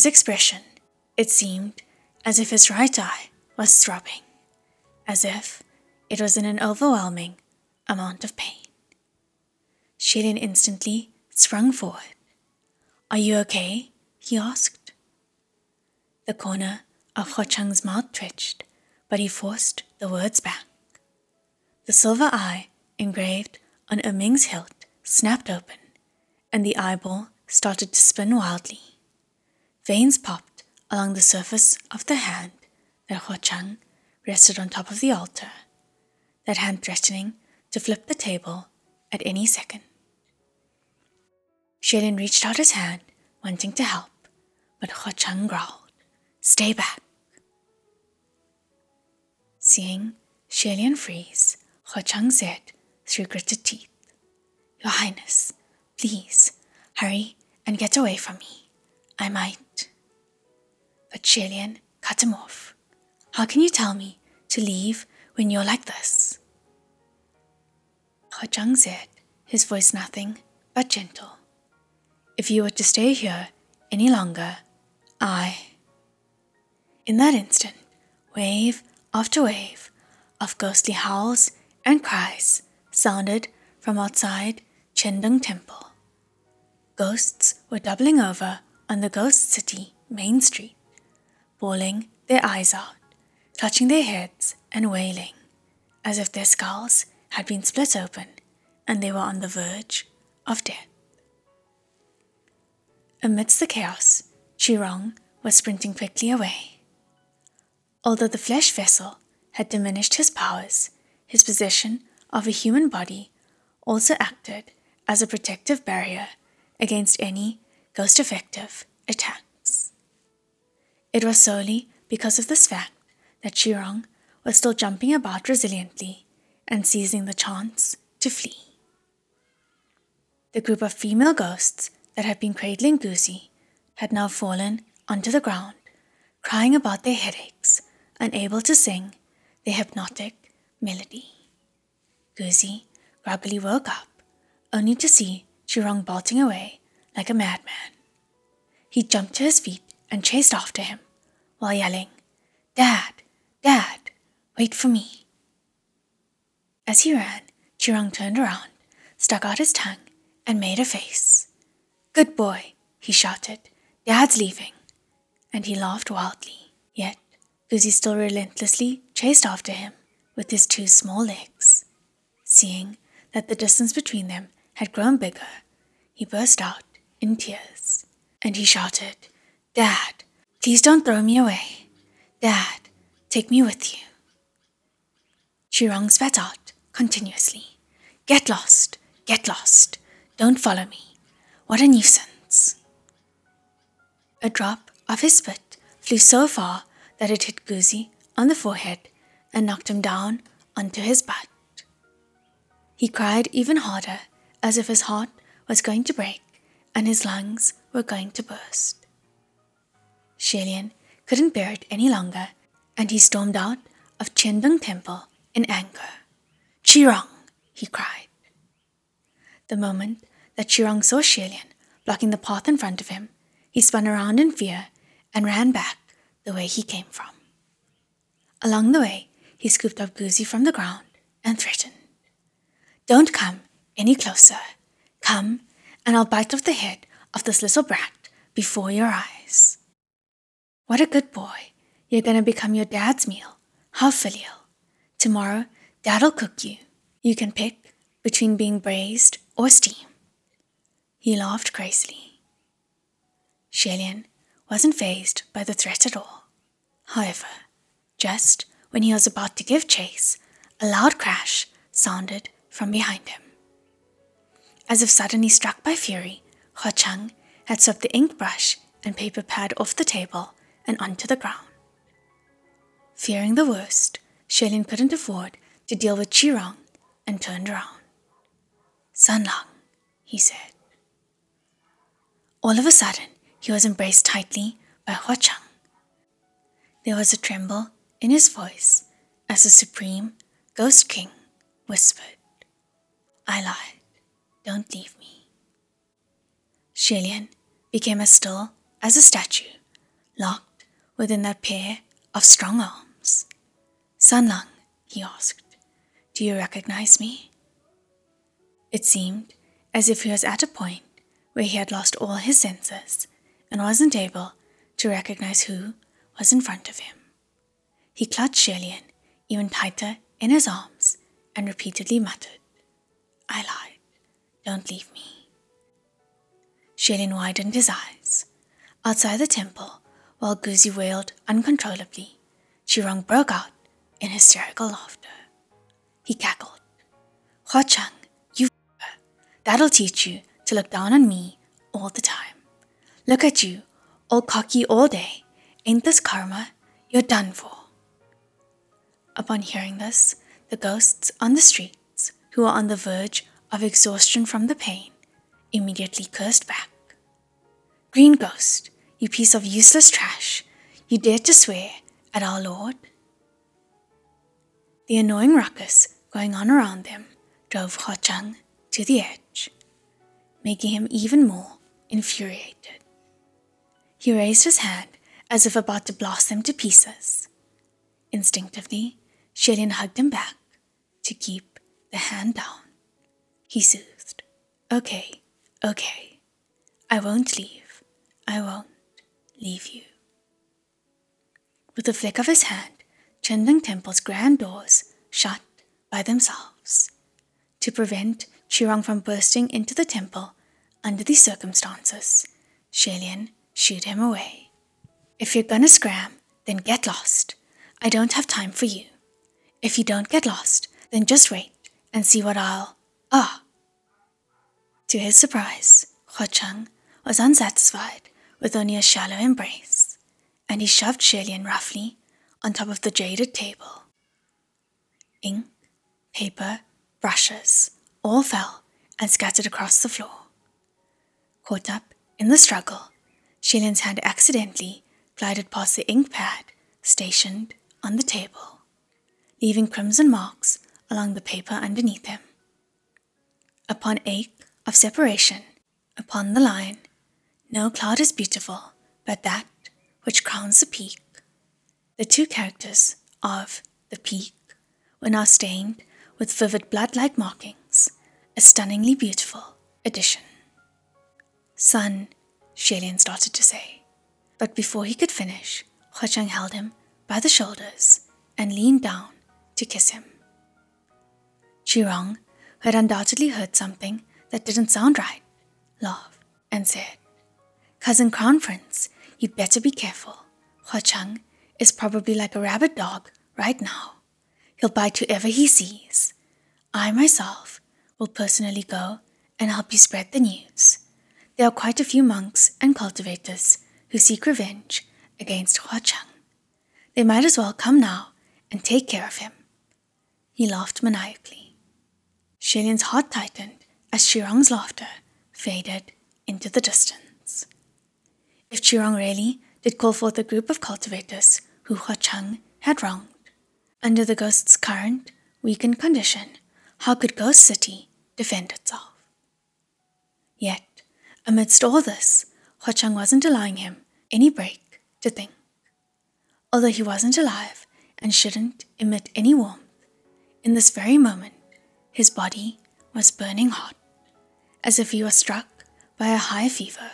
His expression, it seemed as if his right eye was throbbing, as if it was in an overwhelming amount of pain. Xie Lian instantly sprung forward. Are you okay? he asked. The corner of Hua Cheng's mouth twitched, but he forced the words back. The silver eye engraved on Er Ming's hilt snapped open, and the eyeball started to spin wildly. Veins popped along the surface of the hand that Hua Cheng rested on top of the altar, that hand threatening to flip the table at any second. Xie Lian reached out his hand, wanting to help, but Hua Cheng growled, Stay back. Seeing Xie Lian freeze, Hua Cheng said through gritted teeth, Your Highness, please hurry and get away from me. I might. But Xie Lian cut him off. How can you tell me to leave when you're like this? Hua Cheng said, his voice nothing but gentle. If you were to stay here any longer, I. In that instant, wave after wave of ghostly howls and cries sounded from outside Qiandeng Temple. Ghosts were doubling over on the Ghost City main street, bawling their eyes out, clutching their heads and wailing, as if their skulls had been split open and they were on the verge of death. Amidst the chaos, Qirong was sprinting quickly away. Although the flesh vessel had diminished his powers, his possession of a human body also acted as a protective barrier against any ghost effective attacks. It was solely because of this fact that Qirong was still jumping about resiliently and seizing the chance to flee. The group of female ghosts that had been cradling Guzi had now fallen onto the ground, crying about their headaches, unable to sing their hypnotic melody. Guzi grumpily woke up, only to see Qirong bolting away like a madman. He jumped to his feet and chased after him, while yelling, Dad, Dad, wait for me. As he ran, Qirong turned around, stuck out his tongue, and made a face. Good boy, he shouted. Dad's leaving. And he laughed wildly. Yet, Guzi still relentlessly chased after him with his two small legs. Seeing that the distance between them had grown bigger, he burst out in tears. And he shouted, Dad, please don't throw me away. Dad, take me with you. Qirong spat out continuously. Get lost, get lost. Don't follow me. What a nuisance. A drop of his spit flew so far that it hit Guzi on the forehead and knocked him down onto his butt. He cried even harder, as if his heart was going to break and his lungs were going to burst. Xie Lian couldn't bear it any longer, and he stormed out of Qiandeng Temple in anger. Qirong, he cried. The moment that Qirong saw Xie Lian blocking the path in front of him, he spun around in fear and ran back the way he came from. Along the way, he scooped up Guzi from the ground and threatened, Don't come any closer. Come, and I'll bite off the head of this little brat before your eyes. What a good boy. You're going to become your dad's meal. How filial. Tomorrow, dad'll cook you. You can pick between being braised or steamed. He laughed crazily. Xie Lian wasn't fazed by the threat at all. However, just when he was about to give chase, a loud crash sounded from behind him. As if suddenly struck by fury, Hua Cheng had swept the ink brush and paper pad off the table and onto the ground. Fearing the worst, Xie Lian couldn't afford to deal with Qirong and turned around. San Lang, he said. All of a sudden, he was embraced tightly by Hua Cheng. There was a tremble in his voice as the Supreme Ghost King whispered, I lied. Don't leave me. Xie Lian became as still as a statue, locked within that pair of strong arms. San he asked, do you recognize me? It seemed as if he was at a point where he had lost all his senses and wasn't able to recognize who was in front of him. He clutched Xie Lian even tighter in his arms and repeatedly muttered, I lied. Don't leave me. Xie Lian widened his eyes. Outside the temple, while Guzi wailed uncontrollably, Qirong broke out in hysterical laughter. He cackled. Hua Cheng, you. That'll teach you to look down on me all the time. Look at you, all cocky all day. Ain't this karma? You're done for. Upon hearing this, the ghosts on the streets, who were on the verge of exhaustion from the pain, immediately cursed back. Green ghost, you piece of useless trash, you dare to swear at our Lord? The annoying ruckus going on around them drove Hua Cheng to the edge, making him even more infuriated. He raised his hand as if about to blast them to pieces. Instinctively, Xie Lian hugged him back to keep the hand down. He soothed. Okay, okay. I won't leave. I won't leave you. With a flick of his hand, Qiandeng Temple's grand doors shut by themselves. To prevent Qirong from bursting into the temple under these circumstances, Xie Lian shooed him away. If you're gonna scram, then get lost. I don't have time for you. If you don't get lost, then just wait and see what I'll. Ah! To his surprise, Hua Cheng was unsatisfied with only a shallow embrace, and he shoved Xie Lian roughly on top of the jaded table. Ink, paper, brushes all fell and scattered across the floor. Caught up in the struggle, Xie Lian's hand accidentally glided past the ink pad stationed on the table, leaving crimson marks along the paper underneath him. Upon ache of separation, upon the line, no cloud is beautiful but that which crowns the peak. The two characters of the peak were now stained with vivid blood like markings, a stunningly beautiful addition. Son, Xie Lian started to say, but before he could finish, Hua Cheng held him by the shoulders and leaned down to kiss him. Qirong, who had undoubtedly heard something that didn't sound right, laughed and said, Cousin Crown Prince, you'd better be careful. Hua Cheng is probably like a rabid dog right now. He'll bite whoever he sees. I myself will personally go and help you spread the news. There are quite a few monks and cultivators who seek revenge against Hua Cheng. They might as well come now and take care of him. He laughed maniacally. Xie Lian's heart tightened as Qirong's laughter faded into the distance. If Qirong really did call forth a group of cultivators who Hua Cheng had wronged, under the ghost's current, weakened condition, how could Ghost City defend itself? Yet, amidst all this, Hua Cheng wasn't allowing him any break to think. Although he wasn't alive and shouldn't emit any warmth, in this very moment, his body was burning hot, as if he was struck by a high fever.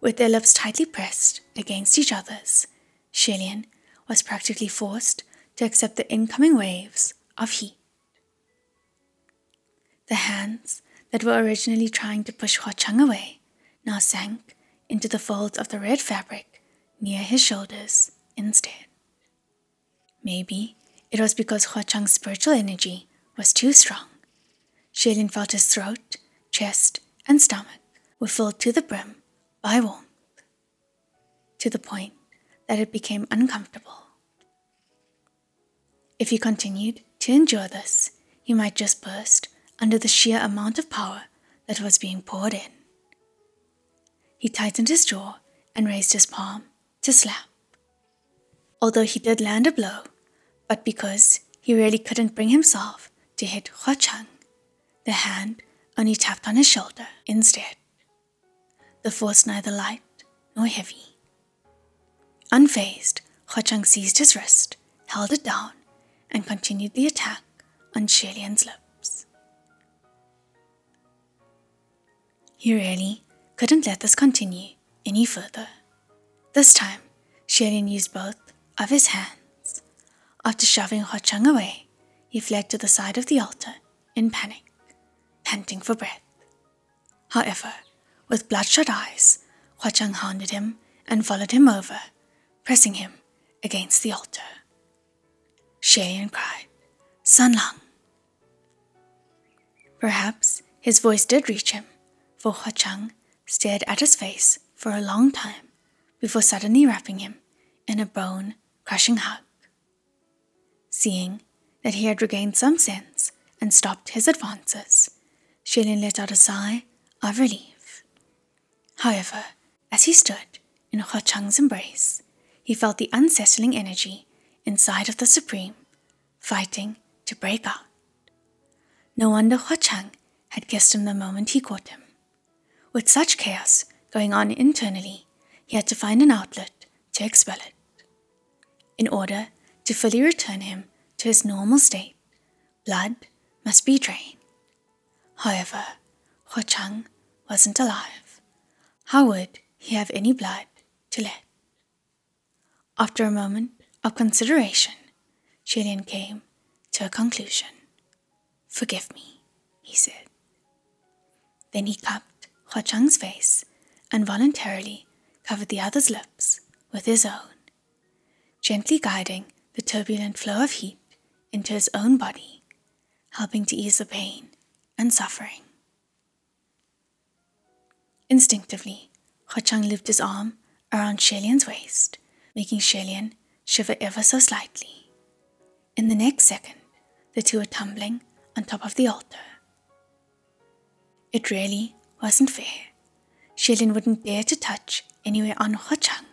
With their lips tightly pressed against each other's, Xie Lian was practically forced to accept the incoming waves of heat. The hands that were originally trying to push Hua Cheng away now sank into the folds of the red fabric near his shoulders instead. Maybe it was because Hua Cheng's spiritual energy was too strong. Xie Lian felt his throat, chest, and stomach were filled to the brim warmth, to the point that it became uncomfortable. If he continued to endure this, he might just burst under the sheer amount of power that was being poured in. He tightened his jaw and raised his palm to slap. Although he did land a blow, but because he really couldn't bring himself to hit Hua Cheng. The hand only tapped on his shoulder instead. The force neither light nor heavy. Unfazed, Hua Cheng seized his wrist, held it down, and continued the attack on Xie Lian's lips. He really couldn't let this continue any further. This time, Xie Lian used both of his hands. After shoving Hua Cheng away, he fled to the side of the altar in panic, panting for breath. However, with bloodshot eyes, Hua Cheng hounded him and followed him over, pressing him against the altar. Xie Lian cried, San Lang. Perhaps his voice did reach him, for Hua Cheng stared at his face for a long time before suddenly wrapping him in a bone crushing hug. Seeing that he had regained some sense and stopped his advances, Xie Lian let out a sigh of relief. However, as he stood in Hua Cheng's embrace, he felt the unsettling energy inside of the Supreme, fighting to break out. No wonder Hua Cheng had kissed him the moment he caught him. With such chaos going on internally, he had to find an outlet to expel it. In order to fully return him to his normal state, blood must be drained. However, Hua Cheng wasn't alive. How would he have any blood to let? After a moment of consideration, Xie Lian came to a conclusion. Forgive me, he said. Then he cupped Hua Cheng's face and voluntarily covered the other's lips with his own, gently guiding the turbulent flow of heat into his own body, helping to ease the pain and suffering. Instinctively, Ho Hua Cheng looped his arm around Xie Lian's waist making Xie Lian shiver ever so slightly. In the next second, the two were tumbling on top of the altar. It really wasn't fair. Xie Lian wouldn't dare to touch anywhere on Ho Hua Cheng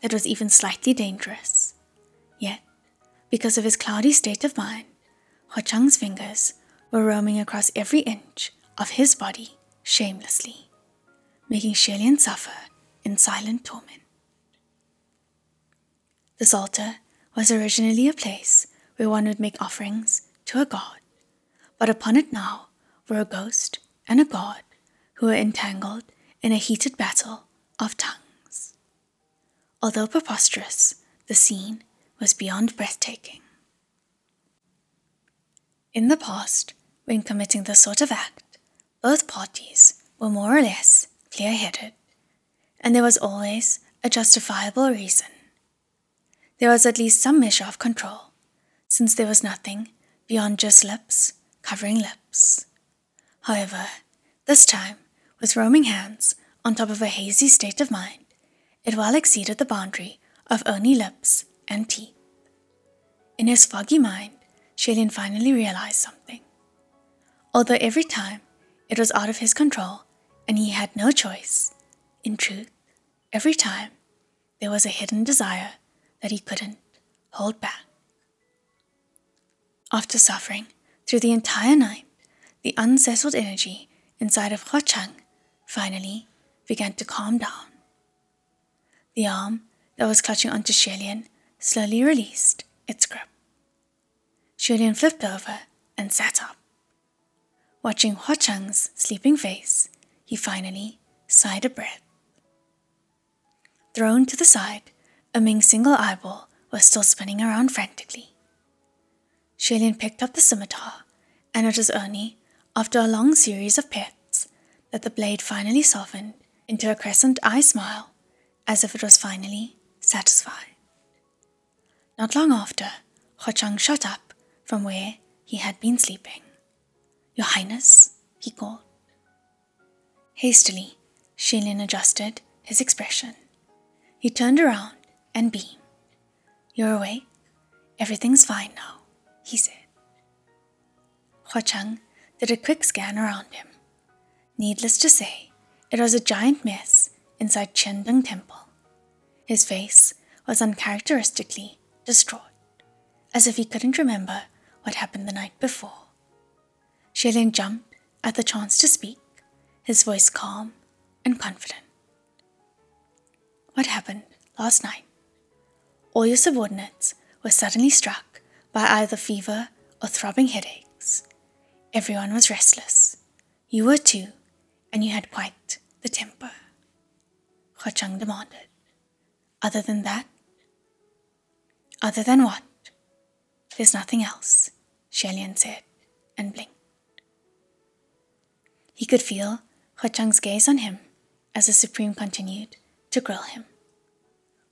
that was even slightly dangerous. Yet, because of his cloudy state of mind, Ho Hua Cheng's fingers were roaming across every inch of his body shamelessly, making Xie Lian suffer in silent torment. This altar was originally a place where one would make offerings to a god, but upon it now were a ghost and a god who were entangled in a heated battle of tongues. Although preposterous, the scene was beyond breathtaking. In the past, when committing this sort of act, both parties were more or less clear headed, and there was always a justifiable reason there was at least some measure of control, since there was nothing beyond just lips covering lips. However, this time, with roaming hands on top of a hazy state of mind, it well exceeded the boundary of only lips and teeth. In his foggy mind, Xie Lian finally realized something. Although every time it was out of his control and he had no choice, in truth, every time there was a hidden desire that he couldn't hold back. After suffering through the entire night, the unsettled energy inside of Hua Cheng finally began to calm down. The arm that was clutching onto Xie Lian slowly released its grip. Xie Lian flipped over and sat up. Watching Hua Cheng's sleeping face, he finally sighed a breath. Thrown to the side, a Ming's single eyeball was still spinning around frantically. Xie Lian picked up the scimitar, and it was only after a long series of pets that the blade finally softened into a crescent eye smile, as if it was finally satisfied. Not long after, Hua Cheng shot up from where he had been sleeping. Your Highness, he called. Hastily, Xie Lian adjusted his expression. He turned around and beamed. You're awake? Everything's fine now, he said. Hua Cheng did a quick scan around him. Needless to say, it was a giant mess inside Qiandeng Temple. His face was uncharacteristically distraught, as if he couldn't remember what happened the night before. Xie Lian jumped at the chance to speak, his voice calm and confident. what happened last night. All your subordinates were suddenly struck by either fever or throbbing headaches. Everyone was restless. You were too, and you had quite the temper. Hua Cheng demanded. Other than that? Other than what? There's nothing else, Xie Lian said, and blinked. He could feel Hua Cheng's gaze on him as the Supreme continued to grill him.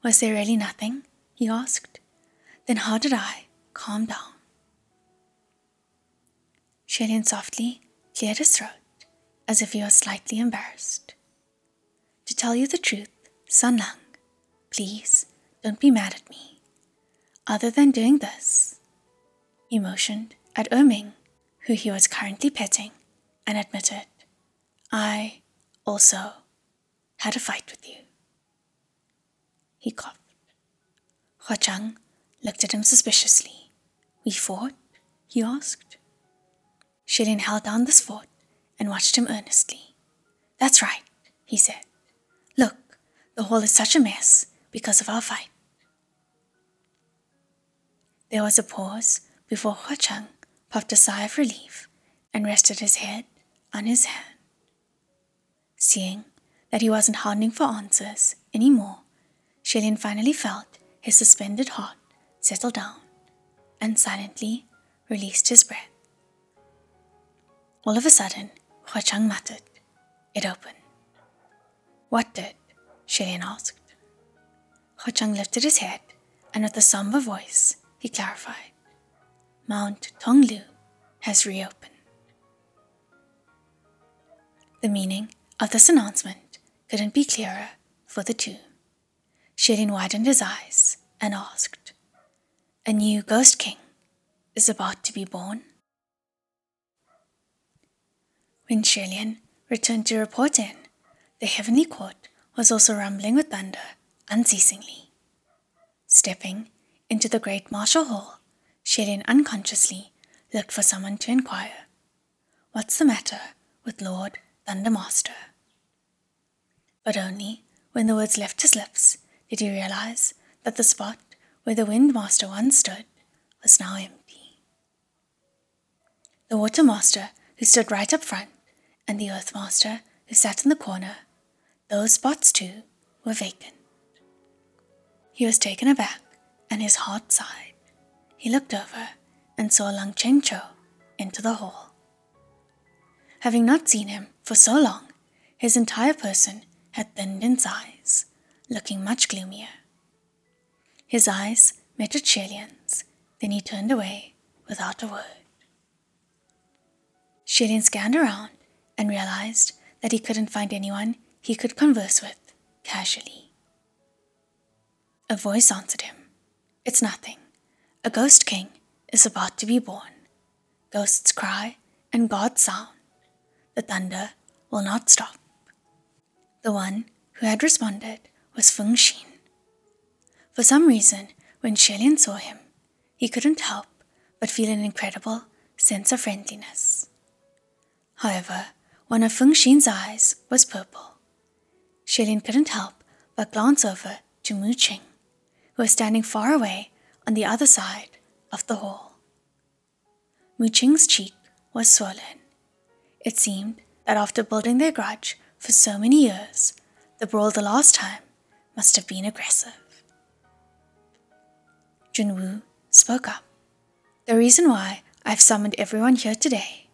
Was there really nothing? he asked. Then how did I calm down? Xie Lian softly cleared his throat as if he was slightly embarrassed. To tell you the truth, San Lang, please don't be mad at me. Other than doing this, he motioned at Erming, who he was currently petting, and admitted, I also had a fight with you. He coughed. Hua Cheng looked at him suspiciously. We fought? he asked. Xie Lian held down the sword and watched him earnestly. That's right, he said. Look, the hall is such a mess because of our fight. There was a pause before Hua Cheng puffed a sigh of relief and rested his head on his hand. Seeing that he wasn't hounding for answers any more, Xie Lian finally felt his suspended heart settle down and silently released his breath. All of a sudden, Hua Cheng muttered. It opened. What did? Xie Lian asked. Hua Cheng lifted his head and with a somber voice he clarified. Mount Tonglu has reopened. The meaning of this announcement couldn't be clearer for the two. Xie Lian widened his eyes and asked, A new ghost king is about to be born? When Xie Lian returned to report in, the heavenly court was also rumbling with thunder unceasingly. Stepping into the great martial hall, Xie Lian unconsciously looked for someone to inquire. What's the matter with Lord Thundermaster? But only when the words left his lips did he realize that the spot where the Windmaster once stood was now empty. The Watermaster, who stood right up front, and the Earthmaster, who sat in the corner, those spots too were vacant. He was taken aback and his heart sighed. He looked over and saw Lang Qianqiu enter the hall. Having not seen him for so long, his entire person had thinned in size, looking much gloomier. His eyes met with Xie Lian's, then he turned away without a word. Xie Lian scanned around and realized that he couldn't find anyone he could converse with casually. A voice answered him. It's nothing. A ghost king is about to be born. Ghosts cry and gods sound. The thunder will not stop. The one who had responded was Feng Xin. For some reason, when Xie Lian saw him, he couldn't help but feel an incredible sense of friendliness. However, one of Feng Xin's eyes was purple. Xie Lian couldn't help but glance over to Mu Qing who was standing far away on the other side of the hall. Mu Qing's cheek was swollen. It seemed that after building their grudge for so many years, the brawl the last time must have been aggressive. Junwu spoke up. The reason why I've summoned everyone here today,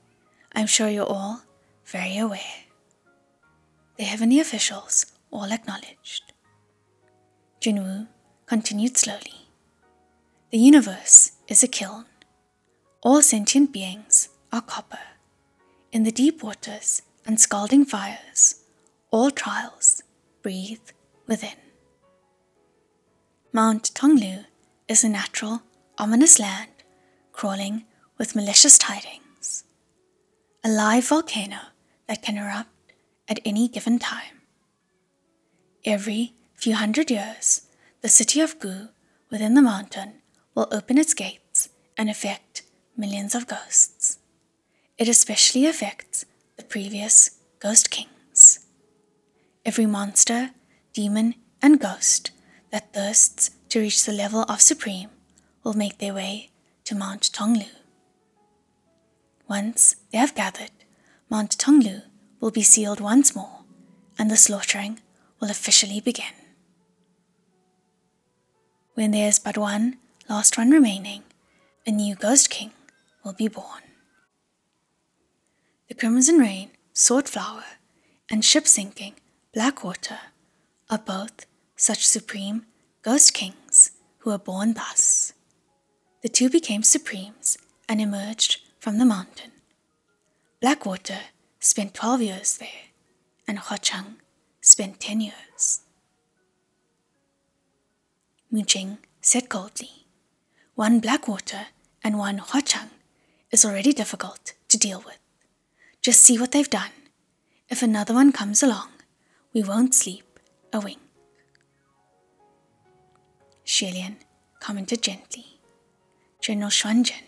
I'm sure you're all very aware. The heavenly officials all acknowledged. Junwu continued slowly. The universe is a kiln. All sentient beings are copper. In the deep waters and scalding fires, all trials breathe within. Mount Tonglu is a natural, ominous land crawling with malicious tidings. A live volcano that can erupt at any given time. Every few hundred years, the city of Gu within the mountain will open its gates and affect millions of ghosts. It especially affects the previous ghost kings. Every monster, demon, and ghost that thirsts to reach the level of supreme will make their way to Mount Tonglu. Once they have gathered, Mount Tonglu will be sealed once more, and the slaughtering will officially begin. When there is but one last one remaining, a new Ghost King will be born. The Crimson Rain, Sword Flower, and Ship Sinking, Blackwater are both such supreme Ghost Kings who were born thus. The two became supremes and emerged from the mountain. Blackwater spent 12 years there, and Huacheng spent 10 years. Mu Qing said coldly, One Blackwater and one Huacheng is already difficult to deal with. Just see what they've done. If another one comes along, we won't sleep a wink. Xie commented gently. General Xuanzhen,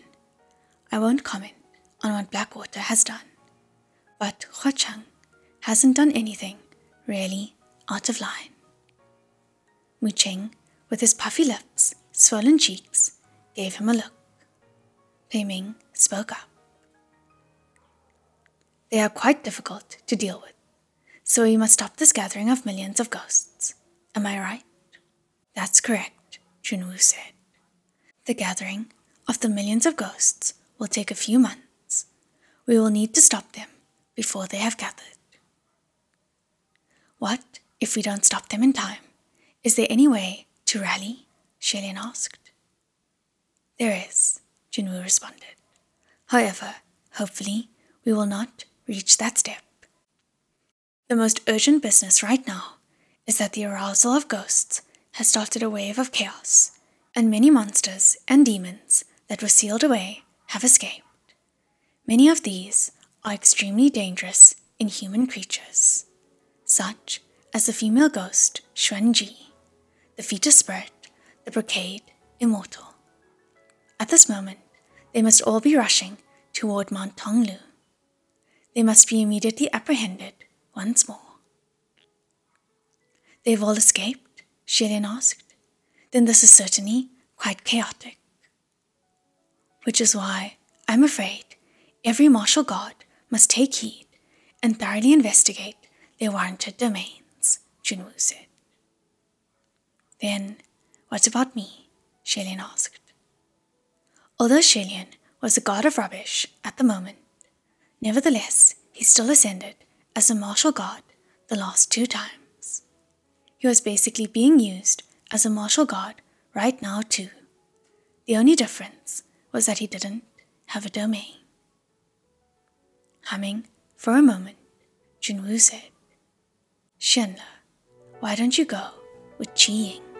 I won't comment on what Blackwater has done, but Huacheng hasn't done anything really out of line. Mu Qing, with his puffy lips, swollen cheeks, gave him a look. Pei Ming spoke up. They are quite difficult to deal with, so we must stop this gathering of millions of ghosts. Am I right? That's correct, Junwu said. The gathering of the millions of ghosts will take a few months. We will need to stop them before they have gathered. What if we don't stop them in time? Is there any way to rally? Xie asked. There is, Junwu responded. However, hopefully, we will not reach that step. The most urgent business right now is that the arousal of ghosts has started a wave of chaos, and many monsters and demons that were sealed away have escaped. Many of these are extremely dangerous inhuman creatures such as the female ghost Xuanji, the fetus spirit, the brocade immortal. At this moment, they must all be rushing toward Mount Tonglu. They must be immediately apprehended once more. They've all escaped? Xie asked. Then this is certainly quite chaotic. Which is why I'm afraid every martial god must take heed and thoroughly investigate they warranted domains, Junwu said. Then, what about me? Xie asked. Although Xie was a god of rubbish at the moment, nevertheless, he still ascended as a martial god the last two times. He was basically being used as a martial god right now, too. The only difference was that he didn't have a domain. Humming for a moment, Junwu said, Xianle, why don't you go with Qi Ying?